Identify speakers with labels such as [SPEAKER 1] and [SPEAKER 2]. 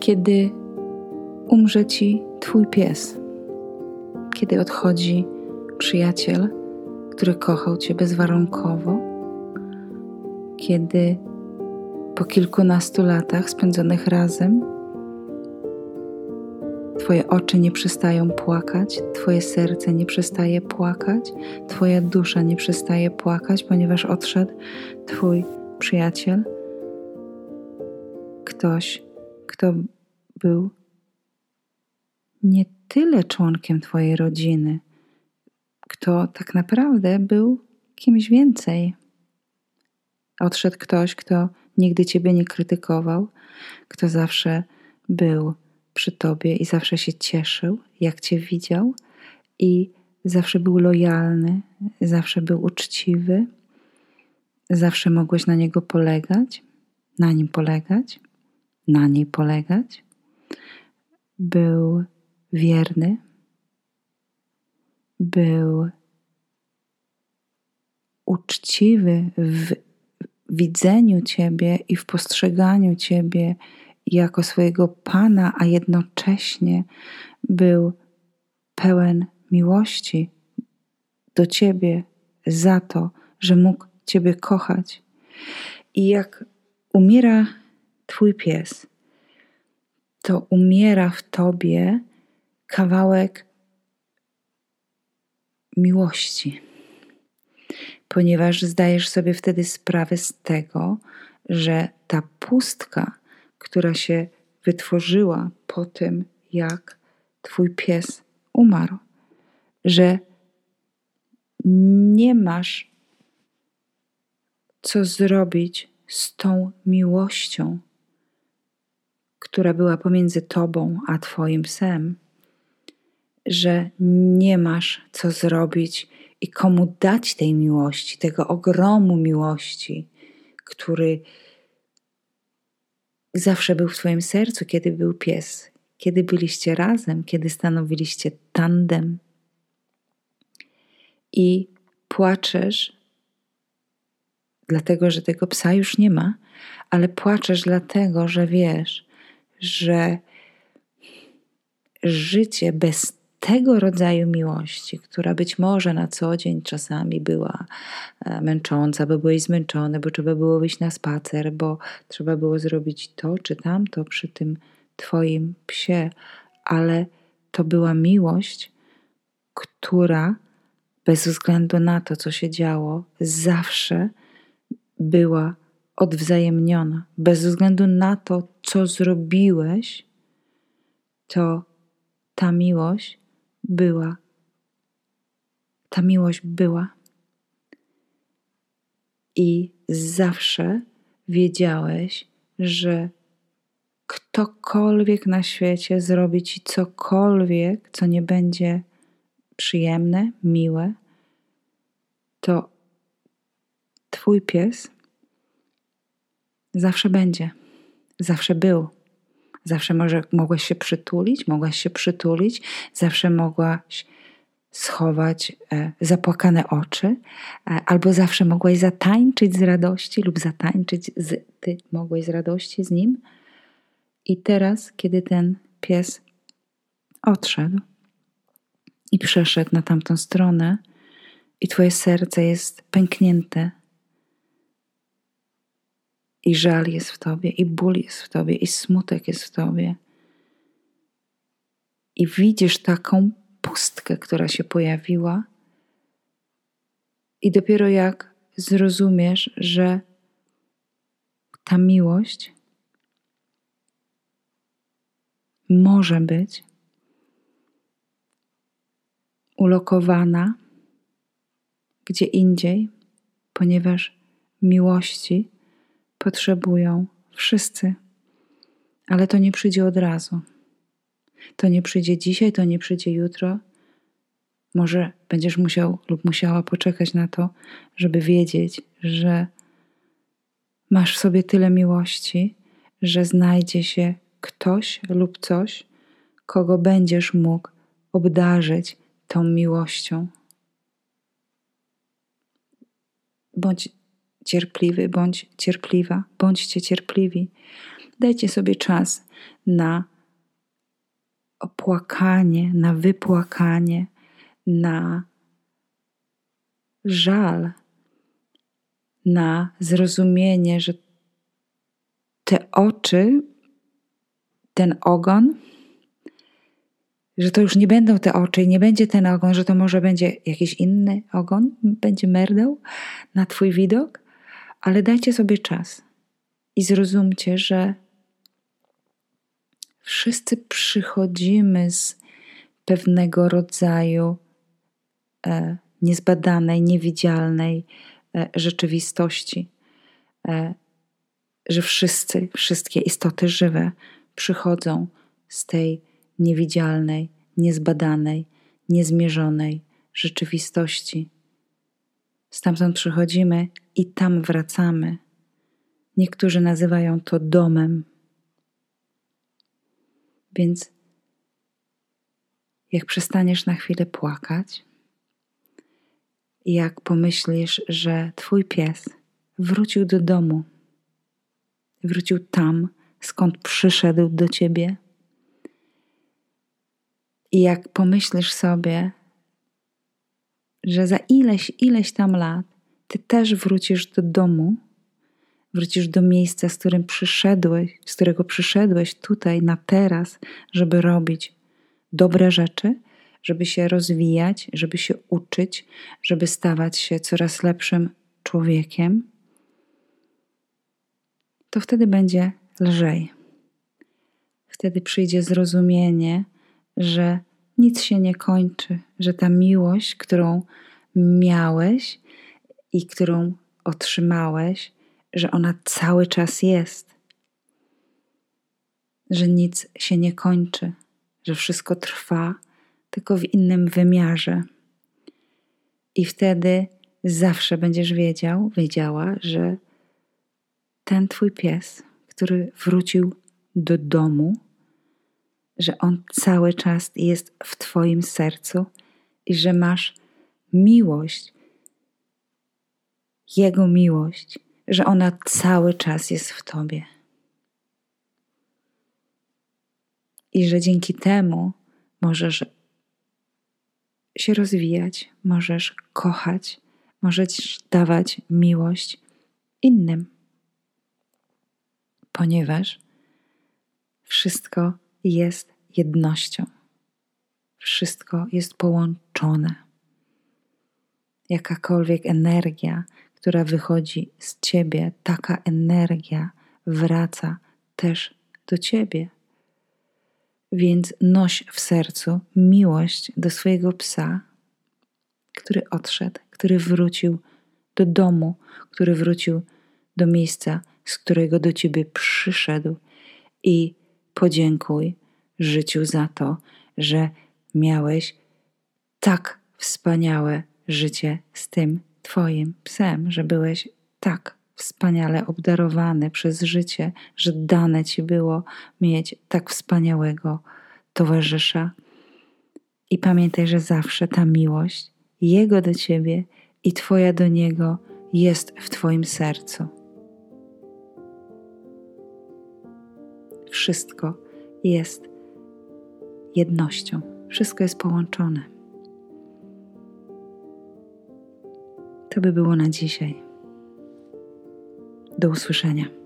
[SPEAKER 1] kiedy umrze ci Twój pies, kiedy odchodzi przyjaciel, który kochał Cię bezwarunkowo, kiedy po kilkunastu latach spędzonych razem Twoje oczy nie przestają płakać, Twoje serce nie przestaje płakać, Twoja dusza nie przestaje płakać, ponieważ odszedł Twój przyjaciel, ktoś, kto był nie tyle członkiem Twojej rodziny, kto tak naprawdę był kimś więcej. Odszedł ktoś, kto nigdy Ciebie nie krytykował, kto zawsze był przy Tobie i zawsze się cieszył, jak Cię widział, i zawsze był lojalny, zawsze był uczciwy, zawsze mogłeś na niego polegać, na nim polegać, na niej polegać. Był wierny, był uczciwy w widzeniu Ciebie i w postrzeganiu Ciebie jako swojego Pana, a jednocześnie był pełen miłości do Ciebie za to, że mógł Ciebie kochać. I jak umiera Twój pies, to umiera w Tobie kawałek miłości, ponieważ zdajesz sobie wtedy sprawę z tego, że ta pustka, która się wytworzyła po tym, jak Twój pies umarł, że nie masz co zrobić z tą miłością, która była pomiędzy Tobą a Twoim psem, że nie masz co zrobić i komu dać tej miłości, tego ogromu miłości, który zawsze był w Twoim sercu, kiedy był pies, kiedy byliście razem, kiedy stanowiliście tandem. I płaczesz, dlatego że tego psa już nie ma, ale płaczesz dlatego, że wiesz, że życie bez tego rodzaju miłości, która być może na co dzień czasami była e, męcząca, bo byłeś zmęczony, bo trzeba było wyjść na spacer, bo trzeba było zrobić to czy tamto przy tym Twoim psie, ale to była miłość, która bez względu na to, co się działo, zawsze była odwzajemniona. Bez względu na to, co zrobiłeś, to ta miłość była. Ta miłość była. I zawsze wiedziałeś, że ktokolwiek na świecie zrobi ci cokolwiek, co nie będzie przyjemne, miłe, to Twój pies zawsze będzie, zawsze był. Zawsze może, mogłaś się przytulić, mogłaś się przytulić, zawsze mogłaś schować e, zapłakane oczy, e, albo zawsze mogłaś zatańczyć z radości lub zatańczyć z, ty mogłeś z radości z nim. I teraz, kiedy ten pies odszedł i przeszedł na tamtą stronę, i twoje serce jest pęknięte, i żal jest w tobie, i ból jest w tobie, i smutek jest w tobie. I widzisz taką pustkę, która się pojawiła, i dopiero jak zrozumiesz, że ta miłość może być ulokowana gdzie indziej, ponieważ miłości potrzebują wszyscy, ale to nie przyjdzie od razu. To nie przyjdzie dzisiaj, to nie przyjdzie jutro. Może będziesz musiał lub musiała poczekać na to, żeby wiedzieć, że masz w sobie tyle miłości, że znajdzie się ktoś lub coś, kogo będziesz mógł obdarzyć tą miłością. Bądź cierpliwy, bądź cierpliwa, bądźcie cierpliwi. Dajcie sobie czas na opłakanie, na wypłakanie, na żal, na zrozumienie, że te oczy, ten ogon, że to już nie będą te oczy i nie będzie ten ogon, że to może będzie jakiś inny ogon, będzie merdał na Twój widok, ale dajcie sobie czas i zrozumcie, że wszyscy przychodzimy z pewnego rodzaju e, niezbadanej, niewidzialnej e, rzeczywistości, e, że wszyscy, wszystkie istoty żywe przychodzą z tej niewidzialnej, niezbadanej, niezmierzonej rzeczywistości. Stamtąd przychodzimy i tam wracamy. Niektórzy nazywają to domem. Więc jak przestaniesz na chwilę płakać, jak pomyślisz, że Twój pies wrócił do domu, wrócił tam, skąd przyszedł do Ciebie, i jak pomyślisz sobie, że za ileś, ileś tam lat Ty też wrócisz do domu, wrócisz do miejsca, z którym przyszedłeś, z którego przyszedłeś tutaj na teraz, żeby robić dobre rzeczy, żeby się rozwijać, żeby się uczyć, żeby stawać się coraz lepszym człowiekiem, to wtedy będzie lżej. Wtedy przyjdzie zrozumienie, że nic się nie kończy, że ta miłość, którą miałeś i którą otrzymałeś, że ona cały czas jest, że nic się nie kończy, że wszystko trwa, tylko w innym wymiarze. I wtedy zawsze będziesz wiedział, wiedziała, że ten twój pies, który wrócił do domu, że on cały czas jest w Twoim sercu i że masz miłość, Jego miłość, że ona cały czas jest w Tobie. I że dzięki temu możesz się rozwijać, możesz kochać, możesz dawać miłość innym, ponieważ wszystko jest jednością. Wszystko jest połączone. Jakakolwiek energia, która wychodzi z ciebie, taka energia wraca też do ciebie. Więc noś w sercu miłość do swojego psa, który odszedł, który wrócił do domu, który wrócił do miejsca, z którego do ciebie przyszedł i podziękuj życiu za to, że miałeś tak wspaniałe życie z tym Twoim psem, że byłeś tak wspaniale obdarowany przez życie, że dane Ci było mieć tak wspaniałego towarzysza. I pamiętaj, że zawsze ta miłość Jego do Ciebie i Twoja do Niego jest w Twoim sercu. Wszystko jest jednością. Wszystko jest połączone. To by było na dzisiaj. Do usłyszenia.